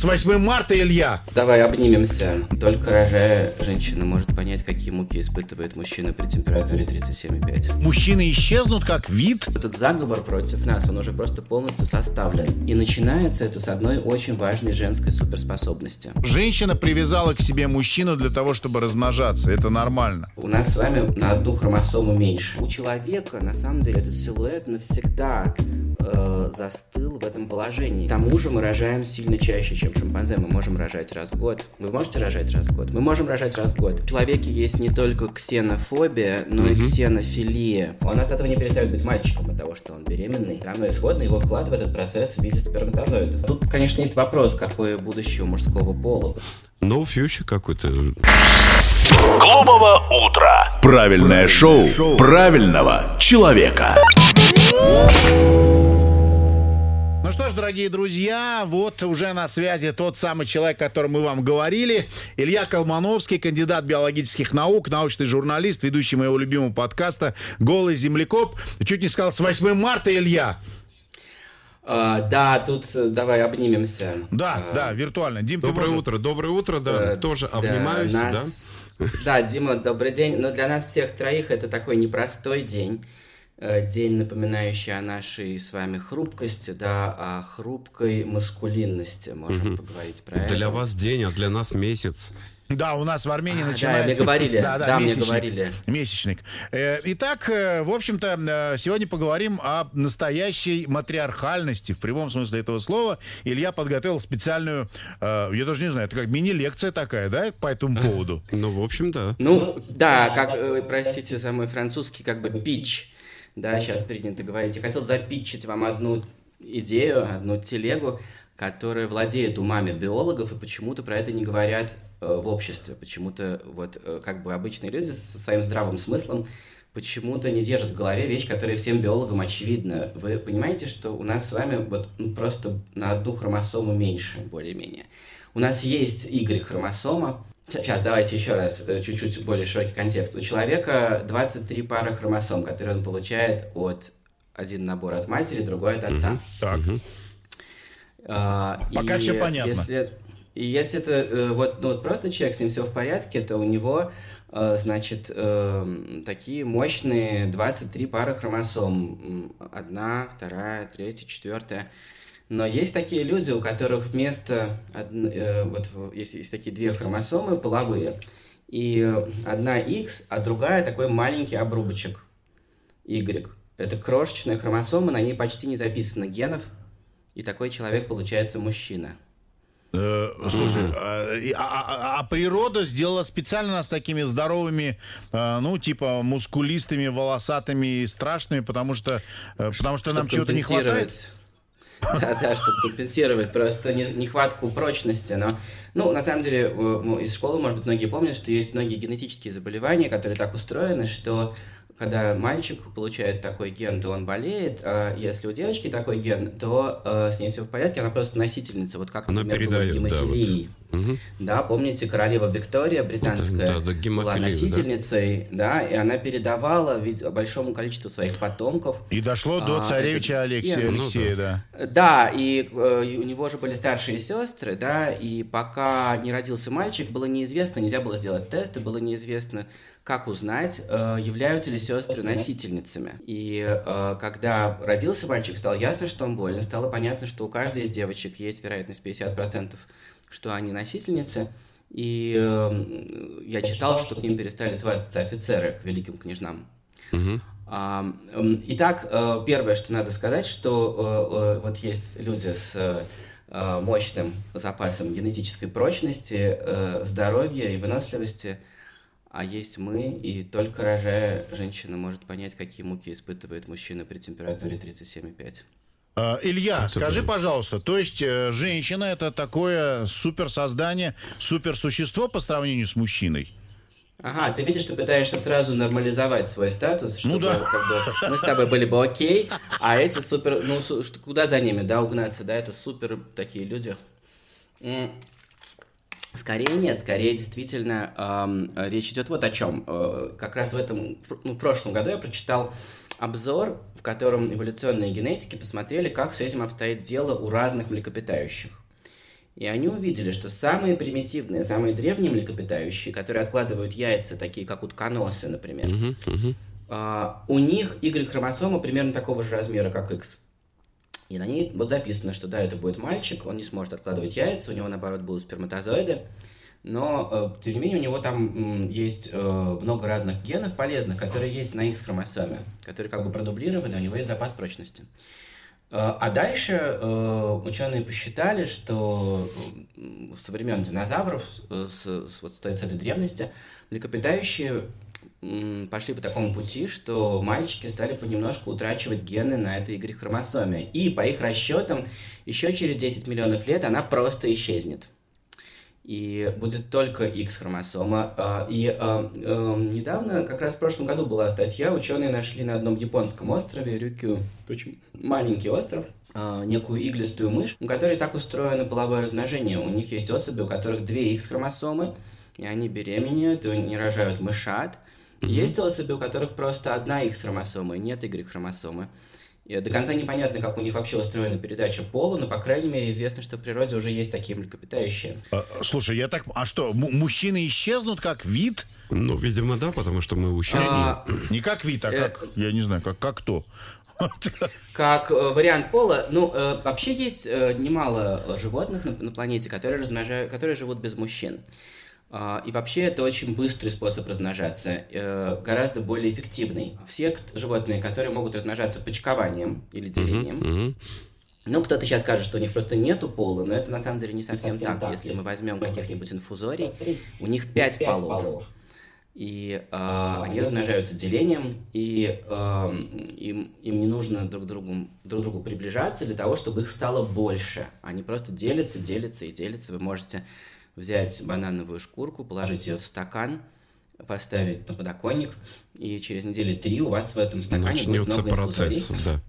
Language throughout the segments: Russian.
С 8 марта, Илья! Давай обнимемся. Только рожая, женщина может понять, какие муки испытывает мужчина при температуре 37,5. Мужчины исчезнут как вид? Этот заговор против нас, он уже просто полностью составлен. И начинается это с одной очень важной женской суперспособности. Женщина привязала к себе мужчину для того, чтобы размножаться. Это нормально. У нас с вами на одну хромосому меньше. У человека, на самом деле, этот силуэт навсегда э, застыл в этом положении. К тому же мы рожаем сильно чаще, чем шимпанзе. Мы можем рожать раз в год. Вы можете рожать раз в год? Мы можем рожать раз в год. В человеке есть не только ксенофобия, но и ксенофилия. Он от этого не перестает быть мальчиком, от того, что он беременный. Рано исходно его вклад в этот процесс в виде сперматозоидов. Тут, конечно, есть вопрос, какое будущее у мужского пола. No future какой-то. Глумово утро. Правильное шоу правильного человека. Ну что ж, дорогие друзья, вот уже на связи тот самый человек, о котором мы вам говорили. Илья Колмановский, кандидат биологических наук, научный журналист, ведущий моего любимого подкаста «Голый землекоп». Чуть не сказал, с 8 марта, Илья. А, да, тут э, давай обнимемся. Да, А, да, виртуально. Дим, Доброе ты можешь- утро, доброе утро, да. э, Тоже обнимаюсь, нас- Да, Дима, добрый день. Но для нас всех троих это такой непростой день. Э, День, напоминающий о нашей с вами хрупкости, да, о хрупкой маскулинности. Можем поговорить про да. это. Для вас день, а для нас месяц. Да, у нас в Армении А, да, начинается... мне говорили, да, мне говорили. Месячник. Э, Итак, э, в общем-то, сегодня поговорим о настоящей матриархальности в прямом смысле этого слова. Илья подготовил специальную, я даже не знаю, это как мини-лекция такая, да, по этому поводу? Ну, в общем, да. Ну, да, как, простите за мой французский, как бы пич, да, сейчас принято говорить. Я хотел запитчить вам одну идею, одну телегу, которая владеет умами биологов, и почему-то про это не говорят э, в обществе. Почему-то вот э, как бы обычные люди со своим здравым смыслом почему-то не держат в голове вещь, которая всем биологам очевидна. Вы понимаете, что у нас с вами вот ну, просто на одну хромосому меньше, более-менее. У нас есть Y-хромосома. Сейчас давайте еще раз, э, чуть-чуть более широкий контекст. У человека 23 пары хромосом, которые он получает от один набор от матери, другой от отца. Так. А, Пока и всё понятно. Если, и если это э, вот, ну, вот просто человек, с ним все в порядке, то у него, э, значит, эм, такие мощные 23 пары хромосом. Одна, вторая, третья, четвертая. Но есть такие люди, у которых вместо... э, вот есть, есть такие две хромосомы половые. И одна X, а другая такой маленький обрубочек Y. Это крошечная хромосома, на ней почти не записано генов. И такой человек получается мужчина. Э, Слушай, а, и- а- а а природа сделала специально нас такими здоровыми, э, ну, типа мускулистыми, волосатыми и страшными, потому что, э, потому что нам чего-то не хватает. Компенсировать. Да, да, чтобы компенсировать просто не- нехватку прочности. Но, ну, на самом деле, э, из школы, может быть, многие помнят, что есть многие генетические заболевания, которые так устроены, что когда мальчик получает такой ген, то он болеет, а если у девочки такой ген, то э, с ней все в порядке, она просто носительница, вот как, Она например, было с передает, да, вот. Мгм. Да, помните, королева Виктория британская да, да, была гемофилию, да. носительницей, да. и она передавала ведь большому количеству своих потомков. И дошло до А, царевича Алексея, ген. Ну Алексея, да. Да, и э, у него же были старшие сестры, да, и пока не родился мальчик, было неизвестно, нельзя было сделать тест, и было неизвестно, как узнать, э, являются ли сестры носительницами. И э, когда родился мальчик, стало ясно, что он болен, стало понятно, что у каждой из девочек есть вероятность 50%, что они носительницы. И э, я читал, что к ним перестали зваться офицеры, к великим княжнам. Мгм. А, м, Итак, э, первое, что надо сказать, что э, э, вот есть люди с мощным запасом генетической прочности, здоровья и выносливости, а есть мы, и только рожая, женщина может понять, какие муки испытывает мужчина при температуре 37,5. Э, Илья, Это скажи, пожалуйста, то есть э, женщина это такое суперсоздание, суперсущество по сравнению с мужчиной? Ага, ты видишь, ты пытаешься сразу нормализовать свой статус, чтобы Ну да. как бы, мы с тобой были бы окей, а эти супер, ну куда за ними, да, угнаться, да, это супер такие люди. Скорее нет, скорее действительно эм, речь идет вот о чем. Э, как раз в этом, ну, в прошлом году я прочитал обзор, в котором эволюционные генетики посмотрели, как с этим обстоит дело у разных млекопитающих. И они увидели, что самые примитивные, самые древние млекопитающие, которые откладывают яйца, такие как утконосы, например, мгм. а, у них Y-хромосома примерно такого же размера, как X. И на ней вот записано, что да, это будет мальчик, он не сможет откладывать яйца, у него, наоборот, будут сперматозоиды. Но, э, тем не менее, у него там есть э, много разных генов полезных, которые есть на X-хромосоме, которые как бы продублированы, у него есть запас прочности. Э, А дальше ученые посчитали, что со времен динозавров, с, с- вот с той- с этой древности, млекопитающие пошли по такому пути, что мальчики стали понемножку утрачивать гены на этой Y-хромосоме. И по их расчетам, еще через 10 миллионов лет она просто исчезнет. И будет только X-хромосома. А, И а, эм, недавно, как раз в прошлом году была статья, ученые нашли на одном японском острове, Рюкю, это очень маленький остров, а, некую иглистую мышь, у которой так устроено половое размножение. У них есть особи, у которых две X-хромосомы, и они беременеют, и не рожают мышат. Есть особи, у которых просто одна X-хромосома, и нет Y-хромосомы. До конца непонятно, как у них вообще устроена передача пола, но, по крайней мере, известно, что в природе уже есть такие млекопитающие. А, Слушай, я так... А что, м- мужчины исчезнут как вид? Ну, видимо, да, потому что мы ущербны. А, Не как вид, а Э, как... Я не знаю, как, как кто. Как э, вариант пола, ну, э, вообще есть э, немало животных на, на планете, которые, размножают, которые живут без мужчин. А, и вообще это очень быстрый способ размножаться, э, гораздо более эффективный. Все животные, которые могут размножаться почкованием или делением, Мгм. ну, кто-то сейчас скажет, что у них просто нету пола, но это на самом деле не совсем, так. Если мы возьмем каких-нибудь инфузорий, у них пять полов. И а, они размножаются делением, и а, им, им не нужно друг другу, друг другу приближаться для того, чтобы их стало больше. Они просто делятся, делятся и делятся. Вы можете взять банановую шкурку, положить ее в стакан, поставить на подоконник, и через недели три у вас в этом стакане будет Начнется много инфузорий. процесс, да.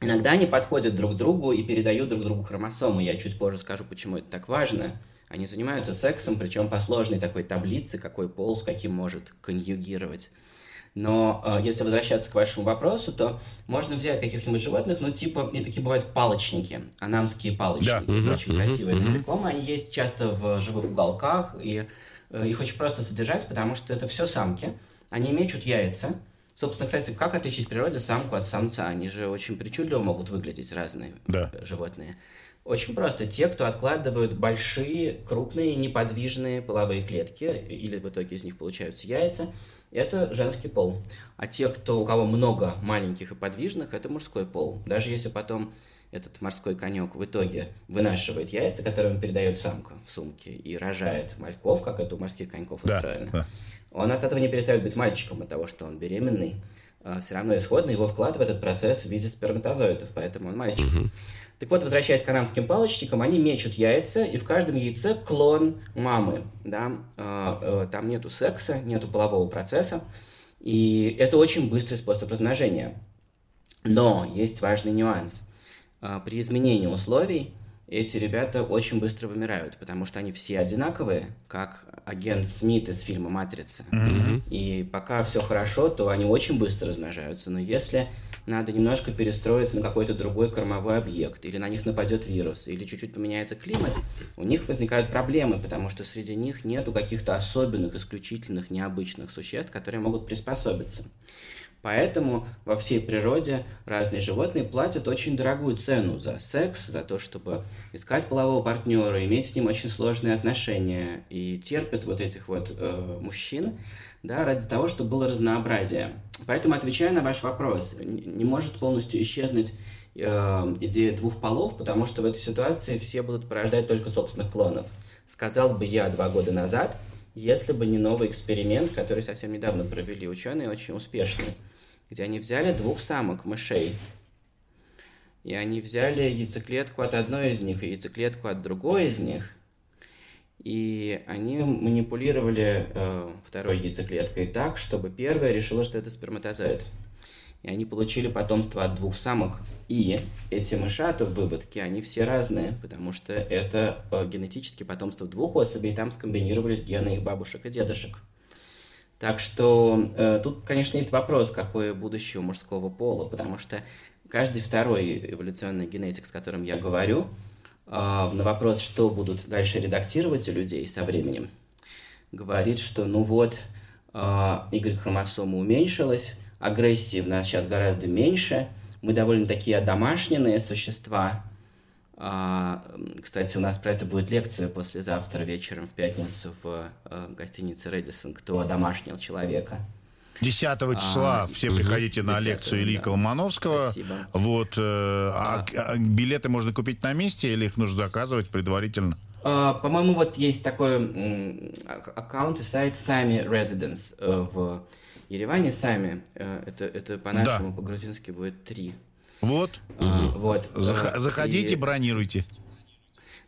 Иногда они подходят друг к другу и передают друг другу хромосомы. Я чуть позже скажу, почему это так важно. Они занимаются сексом, причем по сложной такой таблице, какой пол с каким может конъюгировать. Но э, если возвращаться к вашему вопросу, то можно взять каких-нибудь животных, ну, типа, и такие бывают палочники, анамские палочники. Да. Это Мгм, очень красивые мгм. насекомые. Они есть часто в живых уголках, и э, их очень просто содержать, потому что это все самки. Они мечут яйца. Собственно, кстати, как отличить в природе самку от самца? Они же очень причудливо могут выглядеть, разные Да. э, животные. Очень просто. Те, кто откладывают большие, крупные, неподвижные половые клетки, или в итоге из них получаются яйца, это женский пол. А те, кто, у кого много маленьких и подвижных, это мужской пол. Даже если потом этот морской конек в итоге вынашивает яйца, которые он передает самка в сумке, и рожает мальков, как это у морских коньков Да, устроено, да. он от этого не перестает быть мальчиком, от того, что он беременный. Все равно исходно его вклад в этот процесс в виде сперматозоидов, поэтому он мальчик. Так вот, возвращаясь к канадским палочникам, они мечут яйца, и в каждом яйце клон мамы. Да? А, э, Там нету секса, нету полового процесса, и это очень быстрый способ размножения. Но есть важный нюанс. А, При изменении условий эти ребята очень быстро вымирают, потому что они все одинаковые, как агент Смит из фильма «Матрица». И пока все хорошо, то они очень быстро размножаются. Но если надо немножко перестроиться на какой-то другой кормовой объект, или на них нападет вирус, или чуть-чуть поменяется климат, у них возникают проблемы, потому что среди них нету каких-то особенных, исключительных, необычных существ, которые могут приспособиться. Поэтому во всей природе разные животные платят очень дорогую цену за секс, за то, чтобы искать полового партнера, иметь с ним очень сложные отношения, и терпят вот этих вот э, мужчин, да, ради того, чтобы было разнообразие. Поэтому, отвечая на ваш вопрос, не может полностью исчезнуть э, идея двух полов, потому что в этой ситуации все будут порождать только собственных клонов. Сказал бы я два года назад, если бы не новый эксперимент, который совсем недавно провели ученые, очень успешный, где они взяли двух самок мышей, и они взяли яйцеклетку от одной из них и яйцеклетку от другой из них, и они манипулировали э, второй яйцеклеткой так, чтобы первая решила, что это сперматозоид. И они получили потомство от двух самок. И эти мышата в выводке, они все разные, потому что это э, генетически потомство двух особей, и там скомбинировались гены их бабушек и дедушек. Так что э, тут, конечно, есть вопрос, какое будущее у мужского пола, потому что каждый второй эволюционный генетик, с которым я говорю, на вопрос, что будут дальше редактировать у людей со временем, говорит, что ну вот, Y-хромосома уменьшилась, агрессии в нас сейчас гораздо меньше, мы довольно такие одомашненные существа. Кстати, у нас про это будет лекция послезавтра вечером в пятницу в гостинице «Редисон», кто одомашнил человека. 10 числа а, все приходите на лекцию Ильи да. Колмановского. Спасибо. Вот, э, а, а билеты можно купить на месте или их нужно заказывать предварительно? А, по-моему, вот есть такой аккаунт и сайт Сами Residence э, в Ереване. Сами, э, это, это по-нашему, да. по-грузински будет три. Вот. А, вот. Зах- заходите, и... бронируйте.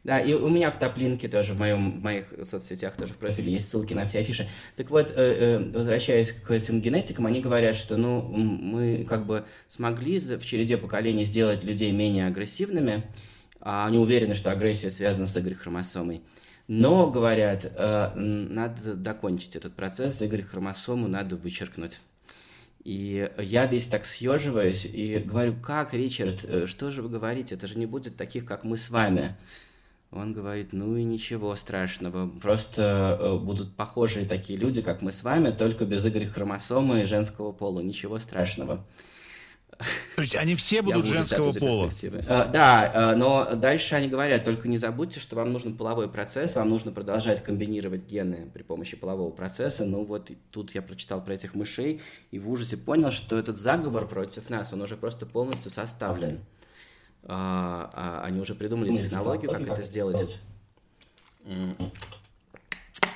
Да, и у меня в топлинке тоже, в, моем, в моих соцсетях тоже в профиле есть ссылки на все афиши. Так вот, э, э, возвращаясь к этим генетикам, они говорят, что ну, мы как бы смогли в череде поколений сделать людей менее агрессивными, а они уверены, что агрессия связана с Y-хромосомой. Но, говорят, э, надо докончить этот процесс, Y-хромосому надо вычеркнуть. И я весь так съеживаюсь и говорю, как, Ричард, что же вы говорите, это же не будет таких, как мы с вами. Он говорит, ну и ничего страшного, просто э, будут похожие такие люди, как мы с вами, только без Y-хромосомы и женского пола, ничего страшного. То есть они все будут женского пола? Uh, да, uh, но дальше они говорят, только не забудьте, что вам нужен половой процесс, вам нужно продолжать комбинировать гены при помощи полового процесса. Ну вот тут я прочитал про этих мышей и в ужасе понял, что этот заговор против нас, он уже просто полностью составлен. А, а, они уже придумали технологию, как это сделать.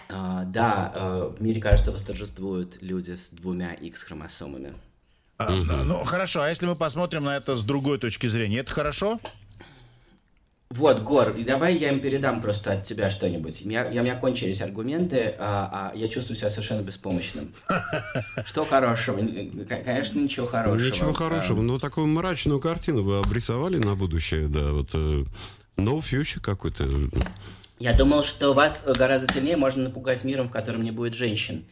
А, да, а, в мире, кажется, восторжествуют люди с двумя X-хромосомами. А, ну, хорошо, а если мы посмотрим на это с другой точки зрения, это хорошо? Вот, Гор, давай я им передам просто от тебя что-нибудь. Я, я, у меня кончились аргументы, а, а я чувствую себя совершенно беспомощным. Что хорошего? Конечно, ничего хорошего. Ничего хорошего. Ну, такую мрачную картину вы обрисовали на будущее, да, вот э, no future какой-то. Я думал, что вас гораздо сильнее можно напугать миром, в котором не будет женщин.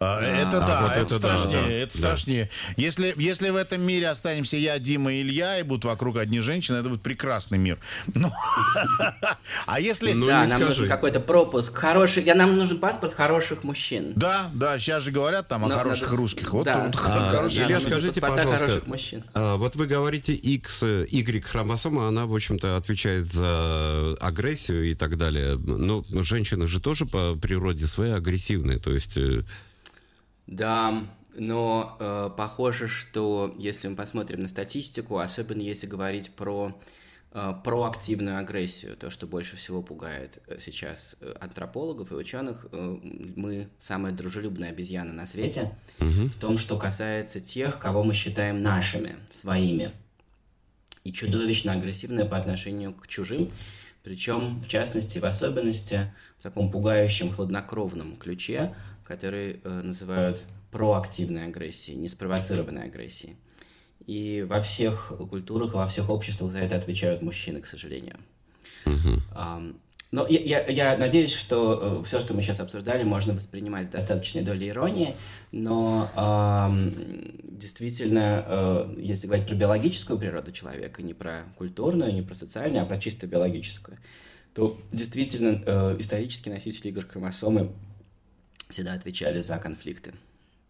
А, это а, да, вот это, это страшнее, да, это да. страшнее. Если, если в этом мире останемся я, Дима и Илья, и будут вокруг одни женщины, это будет прекрасный мир. Ну, а если... Ну, да, нам нужен какой-то пропуск. Хороший, я, нам нужен паспорт хороших мужчин. Да, да, сейчас же говорят там о хороших русских. Вот да. а. Илья, скажите, пожалуйста, вот вы говорите X, Y хромосома, она, в общем-то, отвечает за агрессию и так далее. Но женщины же тоже по природе своей агрессивные, то есть... Да, но э, похоже, что если мы посмотрим на статистику, особенно если говорить про э, проактивную агрессию, то, что больше всего пугает э, сейчас э, антропологов и ученых, э, мы самая дружелюбная обезьяна на свете, в том, что касается тех, кого мы считаем нашими, своими, и чудовищно агрессивная по отношению к чужим, причем, в частности, в особенности, в таком пугающем, хладнокровном ключе, который э, называют проактивной агрессией, неспровоцированной агрессией. И во всех культурах, во всех обществах за это отвечают мужчины, к сожалению. Uh-huh. но я, я, я надеюсь, что э, все, что мы сейчас обсуждали, можно воспринимать с достаточной долей иронии, но э, действительно, э, если говорить про биологическую природу человека, не про культурную, не про социальную, а про чисто биологическую, то действительно э, исторические носители игр хромосомы всегда отвечали за конфликты.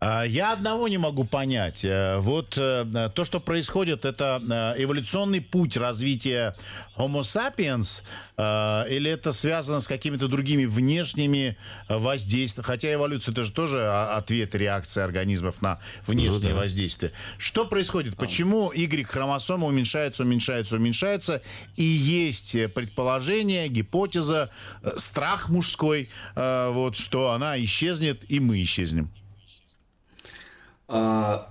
А, я одного не могу понять. Э, вот э, то, что происходит, это э, эволюционный путь развития Homo sapiens, или это связано с какими-то другими внешними воздействиями? Хотя эволюция это же тоже ответ реакции организмов на внешние ну, да. воздействия. Что происходит? Почему Y-хромосома уменьшается, уменьшается, уменьшается? И есть предположение, гипотеза, страх мужской, вот, что она исчезнет, и мы исчезнем. А,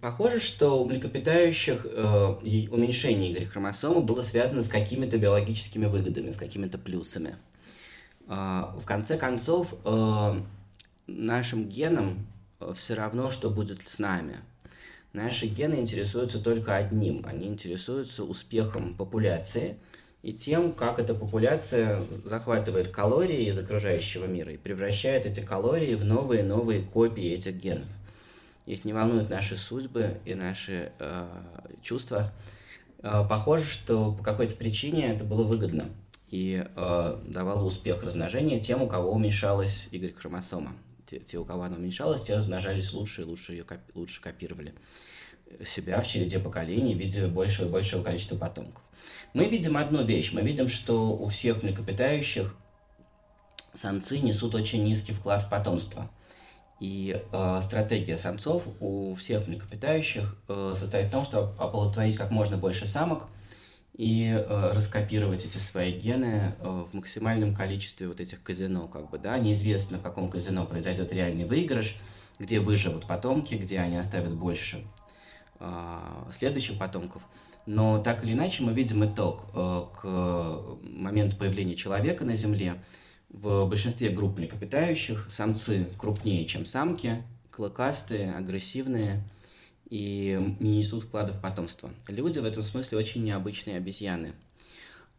похоже, что у млекопитающих э, уменьшение Y-хромосомы было связано с какими-то биологическими выгодами, с какими-то плюсами. Э, в конце концов, э, нашим генам э, все равно, что будет с нами. Наши гены интересуются только одним. Они интересуются успехом популяции и тем, как эта популяция захватывает калории из окружающего мира и превращает эти калории в новые-новые копии этих генов их не волнуют наши судьбы и наши э, чувства. Э, похоже, что по какой-то причине это было выгодно. и э, давала успех размножения тем, у кого уменьшалась Y-хромосома. Те, те, у кого она уменьшалась, те размножались лучше и лучше ее коп, лучше копировали себя в череде поколений в виде большего и большего количества потомков. Мы видим одну вещь. Мы видим, что у всех млекопитающих самцы несут очень низкий вклад в потомство. И э, стратегия самцов у всех млекопитающих э, состоит в том, чтобы оплодотворить как можно больше самок и э, раскопировать эти свои гены э, в максимальном количестве вот этих казино, как бы, да, неизвестно, в каком казино произойдет реальный выигрыш, где выживут потомки, где они оставят больше э, следующих потомков. Но так или иначе мы видим итог э, к моменту появления человека на Земле – в большинстве групп млекопитающих самцы крупнее, чем самки, клыкастые, агрессивные и не несут вклада в потомство. Люди в этом смысле очень необычные обезьяны.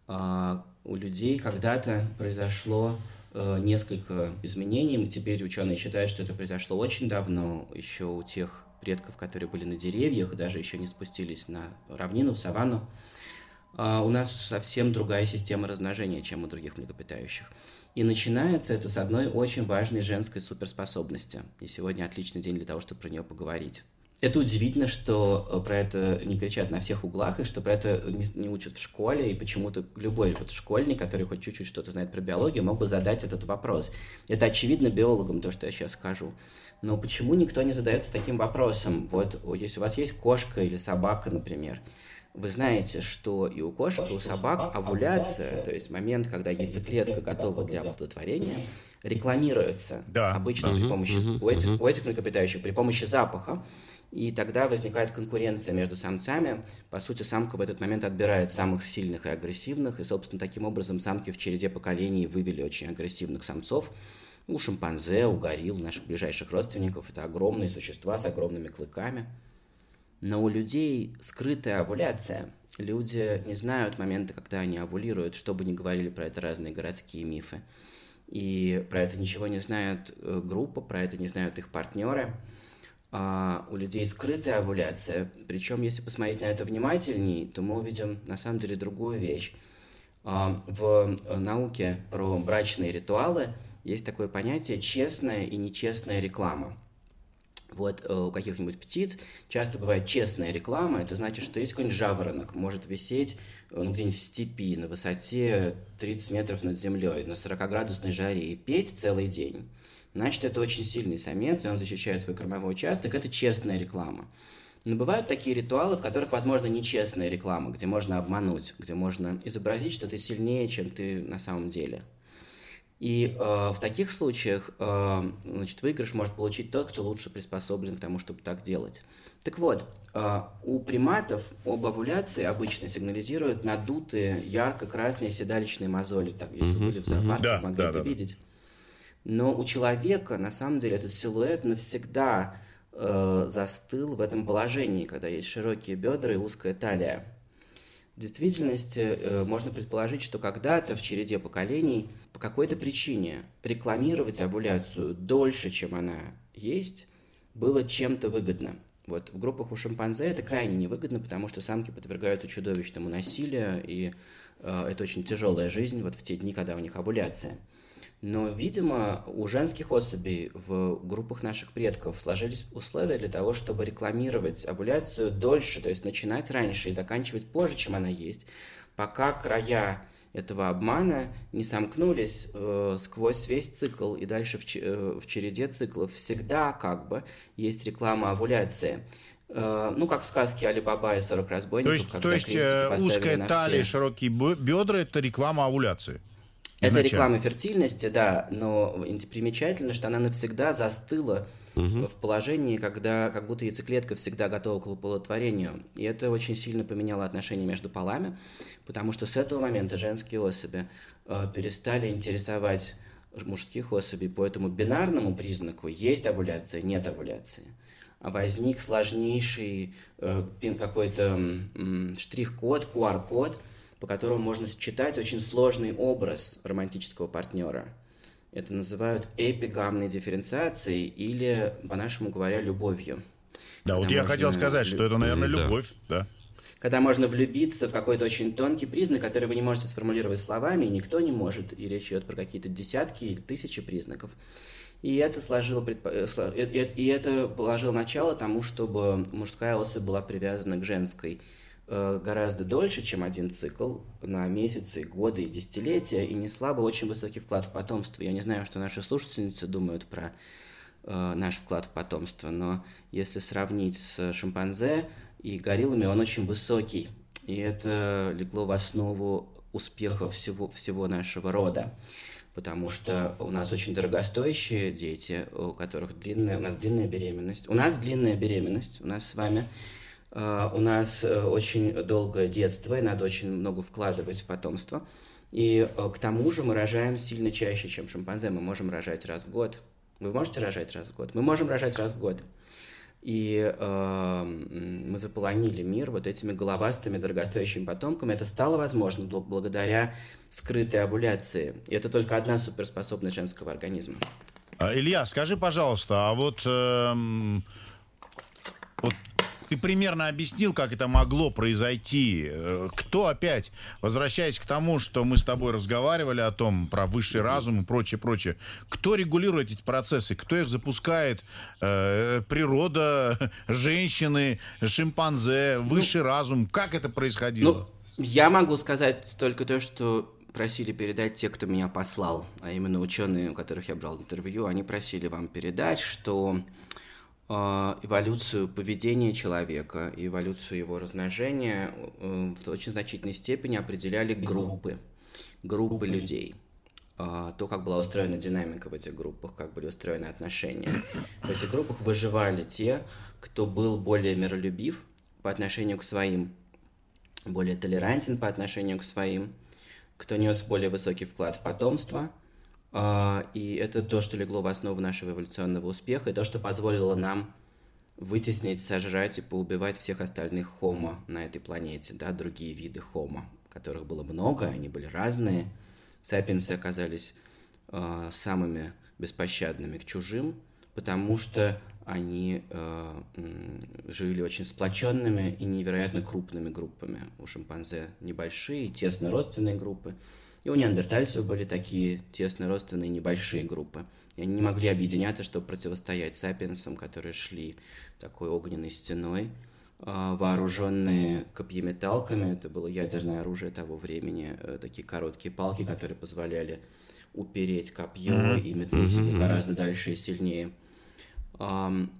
А у людей когда-то произошло э, несколько изменений. Теперь ученые считают, что это произошло очень давно, еще у тех предков, которые были на деревьях, даже еще не спустились на равнину, в саванну. А у нас совсем другая система размножения, чем у других млекопитающих. И начинается это с одной очень важной женской суперспособности. И сегодня отличный день для того, чтобы про нее поговорить. Это удивительно, что э, про это не кричат на всех углах, и что про это не, не учат в школе, и почему-то любой вот школьник, который хоть чуть-чуть что-то знает про биологию, мог бы задать этот вопрос. Это очевидно биологам, то, что я сейчас скажу. Но почему никто не задается таким вопросом? Вот если у вас есть кошка или собака, например, вы знаете, что и у кошек, и у собак овуляция, то есть момент, когда яйцеклетка готова для оплодотворения, рекламируется да. обычно uh-huh, при помощи uh-huh, у, этих, uh-huh. у этих млекопитающих при помощи запаха, и тогда возникает конкуренция между самцами. По сути, самка в этот момент отбирает самых сильных и агрессивных, и, собственно, таким образом самки в череде поколений вывели очень агрессивных самцов. У шимпанзе, у горилл, наших ближайших родственников это огромные существа с огромными клыками – но у людей скрытая овуляция. Люди не знают момента, когда они овулируют, что бы ни говорили про это разные городские мифы. И про это ничего не знает э, группа, про это не знают их партнеры. А у людей скрытая овуляция. Причем, если посмотреть на это внимательней, то мы увидим на самом деле другую вещь. А, в э, науке про брачные ритуалы есть такое понятие честная и нечестная реклама. Вот э, у каких-нибудь птиц часто бывает честная реклама, это значит, что есть какой-нибудь жаворонок, может висеть э, ну, где-нибудь в степи на высоте 30 метров над землей, на 40-градусной жаре и петь целый день. Значит, это очень сильный самец, и он защищает свой кормовой участок, это честная реклама. Но бывают такие ритуалы, в которых, возможно, нечестная реклама, где можно обмануть, где можно изобразить, что ты сильнее, чем ты на самом деле – и э, в таких случаях э, значит, выигрыш может получить тот, кто лучше приспособлен к тому, чтобы так делать. Так вот, э, у приматов об овуляции обычно сигнализируют надутые ярко-красные седалищные мозоли. Так, если вы были в зоопарке, да, могли да, это да, видеть. Но у человека, на самом деле, этот силуэт навсегда э, застыл в этом положении, когда есть широкие бедра и узкая талия. В действительности э, можно предположить, что когда-то в череде поколений по какой-то причине рекламировать овуляцию дольше, чем она есть, было чем-то выгодно. Вот в группах у шимпанзе это крайне невыгодно, потому что самки подвергаются чудовищному насилию, и э, это очень тяжелая жизнь вот в те дни, когда у них овуляция. Но, видимо, у женских особей в группах наших предков сложились условия для того, чтобы рекламировать овуляцию дольше, то есть начинать раньше и заканчивать позже, чем она есть, пока края этого обмана не сомкнулись э, сквозь весь цикл и дальше в, э, в череде циклов всегда как бы есть реклама овуляции. Э, ну, как в сказке Алибаба и 40 разбойников. То есть, то есть э, узкая талия, широкие бедра – это реклама овуляции? Это реклама фертильности, да, но примечательно, что она навсегда застыла угу. в положении, когда как будто яйцеклетка всегда готова к оплодотворению. И это очень сильно поменяло отношения между полами, потому что с этого момента женские особи э, перестали интересовать мужских особей по этому бинарному признаку есть овуляция, нет овуляции. А возник сложнейший э, какой-то э, штрих-код, QR-код – по которому можно считать очень сложный образ романтического партнера. Это называют эпигамной дифференциацией или, по-нашему говоря, любовью. Да, вот я хотел сказать, что это, наверное, любовь, да. когда можно влюбиться в какой-то очень тонкий признак, который вы не можете сформулировать словами, и никто не может, и речь идет про какие-то десятки или тысячи признаков. И это сложило предпо... Э, и это положило начало тому, чтобы мужская особь была привязана к женской гораздо дольше, чем один цикл, на месяцы, годы и десятилетия, и несла бы очень высокий вклад в потомство. Я не знаю, что наши слушательницы думают про э, наш вклад в потомство, но если сравнить с шимпанзе и гориллами, он очень высокий, и это легло в основу успеха всего, всего нашего рода потому что у нас очень дорогостоящие дети, у которых длинная, у нас длинная беременность. У нас длинная беременность, у нас с вами. Uh, у нас uh, очень долгое детство, и надо очень много вкладывать в потомство. И uh, к тому же мы рожаем сильно чаще, чем шимпанзе. Мы можем рожать раз в год. Вы можете рожать раз в год? Мы можем рожать раз в год. И э, мы заполонили мир вот этими головастыми дорогостоящими потомками. Это стало возможно благодаря скрытой овуляции. И это только одна суперспособность женского организма. А, Илья, скажи, пожалуйста, а вот, э, вот ты примерно объяснил, как это могло произойти. Э, кто опять, возвращаясь к тому, что мы с тобой разговаривали о том, про высший разум и прочее, прочее, кто регулирует эти процессы, кто их запускает? Э, природа, женщины, шимпанзе, высший ну, разум. Как это происходило? Ну, я могу сказать только то, что просили передать те, кто меня послал, а именно ученые, у которых я брал интервью, они просили вам передать, что э, эволюцию поведения человека и эволюцию его размножения э, в очень значительной степени определяли группы, группы людей. Э, то, как была устроена динамика в этих группах, как были устроены отношения. В этих группах выживали те, кто был более миролюбив по отношению к своим, более толерантен по отношению к своим, кто нес более высокий вклад в потомство. А, и это то, что легло в основу нашего эволюционного успеха, и то, что позволило нам вытеснить, сожрать и поубивать всех остальных хомо на этой планете, да, другие виды хомо, которых было много, они были разные. Сапиенсы оказались э, самыми беспощадными к чужим, потому что они э, жили очень сплоченными и невероятно крупными группами. У шимпанзе небольшие, тесно родственные группы. И у неандертальцев были такие тесно родственные небольшие группы. И они не могли объединяться, чтобы противостоять сапиенсам, которые шли такой огненной стеной, э, вооруженные копьеметалками. Это было ядерное оружие того времени, э, такие короткие палки, которые позволяли упереть копье и метнуть его гораздо дальше и сильнее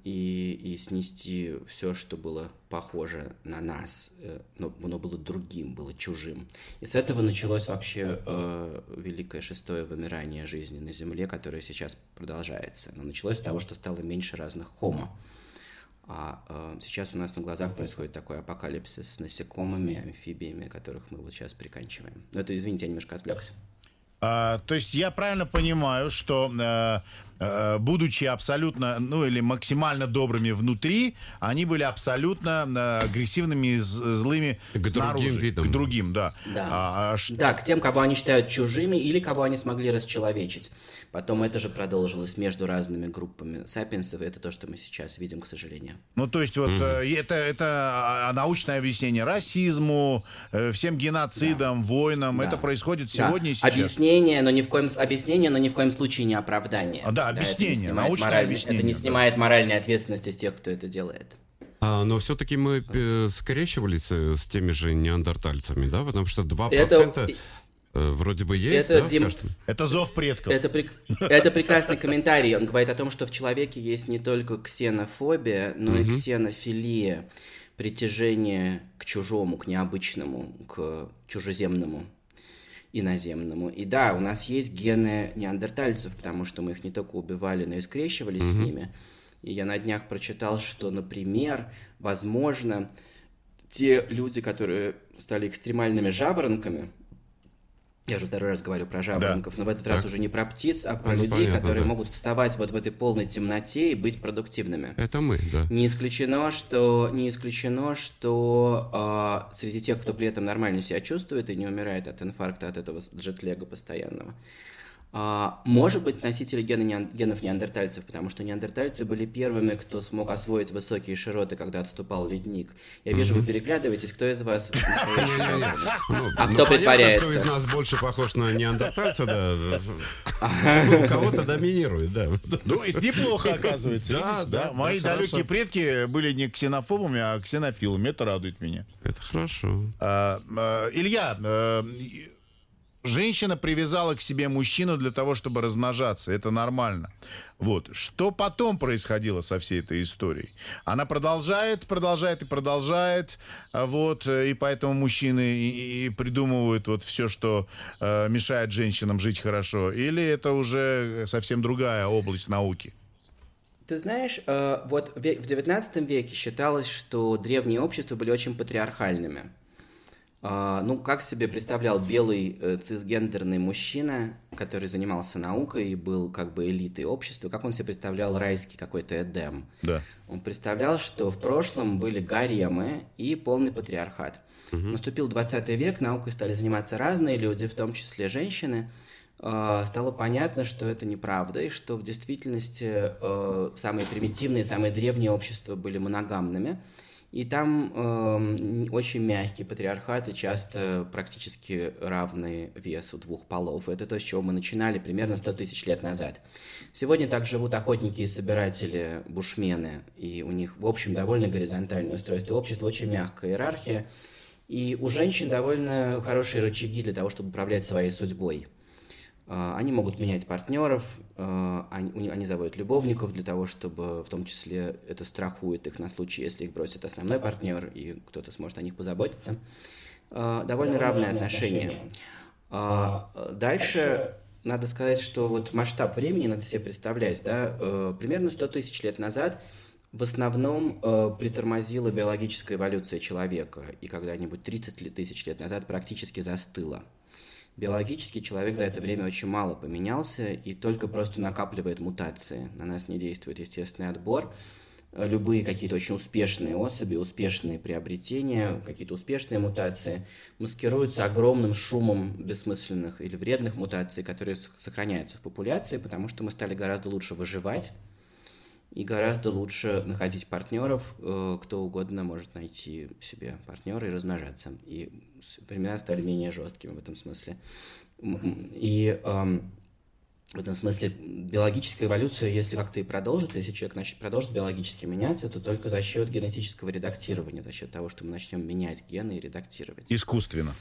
и, и снести все, что было похоже на нас, э, но оно было другим, было чужим. И с этого началось вообще э, великое шестое вымирание жизни на Земле, которое сейчас продолжается. Оно началось с того, что стало меньше разных хомо. А э, сейчас у нас на глазах происходит такой апокалипсис с насекомыми, амфибиями, которых мы вот сейчас приканчиваем. Но это, извините, я немножко отвлекся. А, то есть я правильно понимаю, что Э, будучи абсолютно, ну или максимально добрыми внутри, они были абсолютно э, агрессивными и злыми к снаружи. другим видам. К другим, да. Да. А, а, что... да, к тем, кого они считают чужими или кого они смогли расчеловечить. Потом это же продолжилось между разными группами сапиенсов, это то, что мы сейчас видим, к сожалению. Ну, то есть вот mm-hmm. это, это а, научное объяснение расизму, всем геноцидам, да. войнам, да. это происходит сегодня да. и сейчас. Объяснение, но ни в коем, объяснение, но ни в коем случае не оправдание. А, да, объяснение, да, научное мораль... объяснение. Это не снимает моральной ответственности с тех, кто это делает. А, но все-таки мы э, скрещивались э, с теми же неандертальцами, да? Потому что 2% это... Э, вроде бы есть, это, да, Дим... это зов предков. Это, прек... это прекрасный комментарий. Он говорит о том, что в человеке есть не только ксенофобия, но и ксенофилия, притяжение к чужому, к необычному, к чужеземному иноземному. И да, у нас есть гены неандертальцев, потому что мы их не только убивали, но и скрещивались mm-hmm. с ними. И я на днях прочитал, что, например, возможно, те люди, которые стали экстремальными жаворонками, я уже второй раз говорю про жаворонков, да. но в этот так. раз уже не про птиц, а про ну, людей, понятно, которые да. могут вставать вот в этой полной темноте и быть продуктивными. Это мы, да. Не исключено, что, не исключено, что э, среди тех, кто при этом нормально себя чувствует и не умирает от инфаркта, от этого джетлега постоянного, А, может быть, носители гена, генов неандертальцев, потому что неандертальцы были первыми, кто смог освоить высокие широты, когда отступал ледник. Я вижу, вы переглядываетесь, кто из вас? Ну, а кто притворяется? Кто из нас больше похож на неандертальца, да. У кого-то доминирует, да. Ну, и неплохо, оказывается. Да, да. Мои далекие предки были не ксенофобами, а ксенофилами. Это радует меня. Это хорошо. А, а, Илья, э, женщина привязала к себе мужчину для того, чтобы размножаться. Это нормально. Вот. Что потом происходило со всей этой историей? Она продолжает, продолжает и продолжает. А вот. И поэтому мужчины и, и придумывают вот все, что э, мешает женщинам жить хорошо. Или это уже совсем другая область науки? Ты знаешь, э, вот в XIX веке считалось, что древние общества были очень патриархальными. А, ну, как себе представлял белый э, цисгендерный мужчина, который занимался наукой и был как бы элитой общества, как он себе представлял райский какой-то Эдем? Да. Он представлял, что в прошлом были гаремы и полный патриархат. Угу. Наступил 20 век, наукой стали заниматься разные люди, в том числе женщины. А, стало понятно, что это неправда, и что в действительности э, самые примитивные, самые древние общества были моногамными – и там э, очень мягкий патриархат и часто практически равный весу двух полов. Это то, с чего мы начинали примерно 100 тысяч лет назад. Сегодня так живут охотники и собиратели, бушмены, и у них, в общем, довольно горизонтальное устройство общества, очень мягкая иерархия. И у женщин довольно хорошие рычаги для того, чтобы управлять своей судьбой. А, они могут менять партнеров, а, они, они заводят любовников для того, чтобы в том числе это страхует их на случай, если их бросит основной партнер, и кто-то сможет о них позаботиться. А, довольно равные отношения. Дальше надо сказать, что вот масштаб времени надо себе представлять, да, э, примерно 100 тысяч лет назад в основном э, притормозила биологическая эволюция человека, и когда-нибудь 30 тысяч лет назад практически застыла. Биологически человек за это время очень мало поменялся и только просто накапливает мутации. На нас не действует естественный отбор. Любые какие-то очень успешные особи, успешные приобретения, какие-то успешные мутации маскируются огромным шумом бессмысленных или вредных мутаций, которые сохраняются в популяции, потому что мы стали гораздо лучше выживать и гораздо лучше находить партнеров. Э, кто угодно может найти себе партнера и размножаться. И времена стали менее жесткими в этом смысле. И эм, в этом смысле биологическая эволюция, если как-то и продолжится, если человек начнет продолжит биологически меняться, то только за счет генетического редактирования, за счет того, что мы начнем менять гены и редактировать. Искусственно.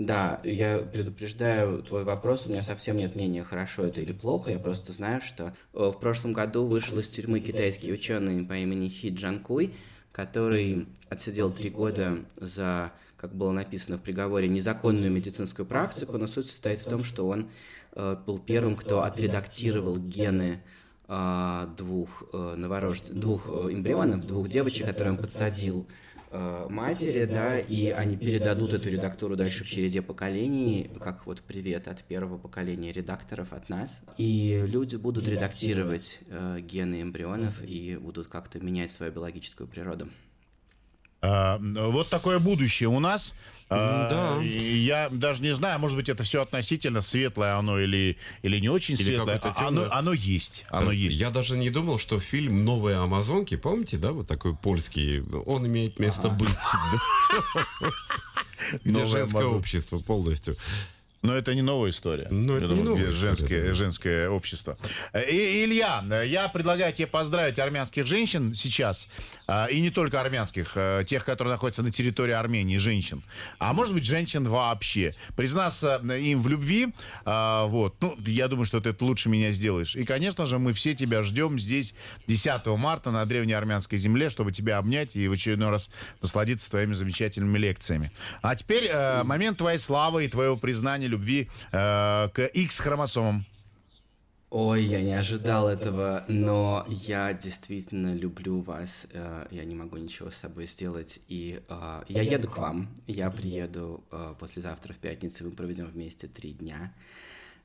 Да, я предупреждаю твой вопрос, у меня совсем нет мнения, хорошо это или плохо, я просто знаю, что э, в прошлом году вышел из тюрьмы китайский ученый по имени Хи Джанкуй, который отсидел три года за, как было написано в приговоре, незаконную медицинскую практику, но суть состоит в том, что он э, был первым, кто отредактировал гены э, двух новорожденных, двух эмбрионов, двух девочек, которые он подсадил Э, матери, да, и они передадут эту редактуру дальше в череде поколений, как вот привет от первого поколения редакторов от нас. И люди будут редактировать э, гены эмбрионов и будут как-то менять свою биологическую природу. А, вот такое будущее у нас. А, да. Я даже не знаю, может быть, это все относительно светлое оно или, или не очень или светлое. А, оно, оно есть. Оно есть. Я даже не думал, что фильм «Новые Амазонки», помните, да, вот такой польский, он имеет место быть. Где женское общество полностью. Но это не новая история. Но это думаю, не новая женское, история, женское общество. И, Илья, я предлагаю тебе поздравить армянских женщин сейчас, а, и не только армянских, а, тех, которые находятся на территории Армении, женщин, а может быть женщин вообще. Признаться им в любви, а, вот, ну, я думаю, что ты это лучше меня сделаешь. И, конечно же, мы все тебя ждем здесь 10 марта на древней армянской земле, чтобы тебя обнять и в очередной раз насладиться твоими замечательными лекциями. А теперь момент твоей славы и твоего признания любви э, к X-хромосомам? Ой, я не ожидал этого, но я действительно люблю вас. Э, я не могу ничего с собой сделать. И э, я еду к вам. Я приеду э, послезавтра в пятницу. Мы проведем вместе три дня.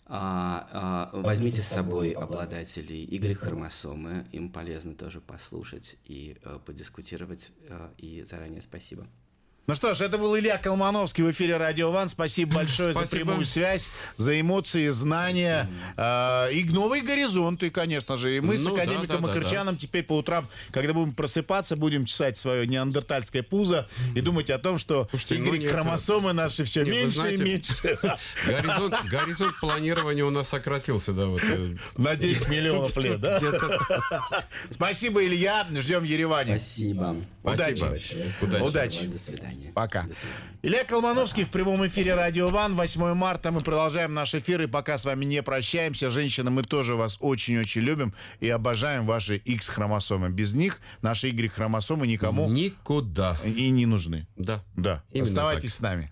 А, возьмите с собой обладателей Y-хромосомы. Им полезно тоже послушать и подискутировать. И заранее спасибо. Ну что ж, это был Илья Колмановский в эфире Радио Ван. Спасибо большое Спасибо. за прямую связь, за эмоции, знания э, и новые горизонты, конечно же. И мы ну, с академиком да, да, Макарчаном да, да. теперь по утрам, когда будем просыпаться, будем чесать свое неандертальское пузо и думать о том, что Слушайте, Игорь, ну, хромосомы наши все нет, меньше знаете, и меньше. Горизонт, горизонт планирования у нас сократился, да, вот. Э, На 10 миллионов лет, да? Спасибо, Илья. Ждем в Ереване. Спасибо. Удачи. Удачи. Удачи. До свидания свидания. Пока. До свидания. Илья Колмановский в прямом эфире Радио Ван. 8 марта мы продолжаем наш эфир. И пока с вами не прощаемся. Женщины, мы тоже вас очень-очень любим и обожаем ваши X-хромосомы. Без них наши Y-хромосомы никому... Никуда. И не нужны. Да. Да. Именно Оставайтесь так. с нами.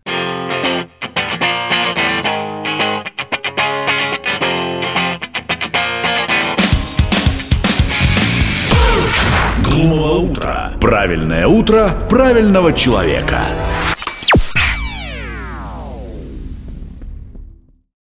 Глумого утра. Правильное утро правильного человека.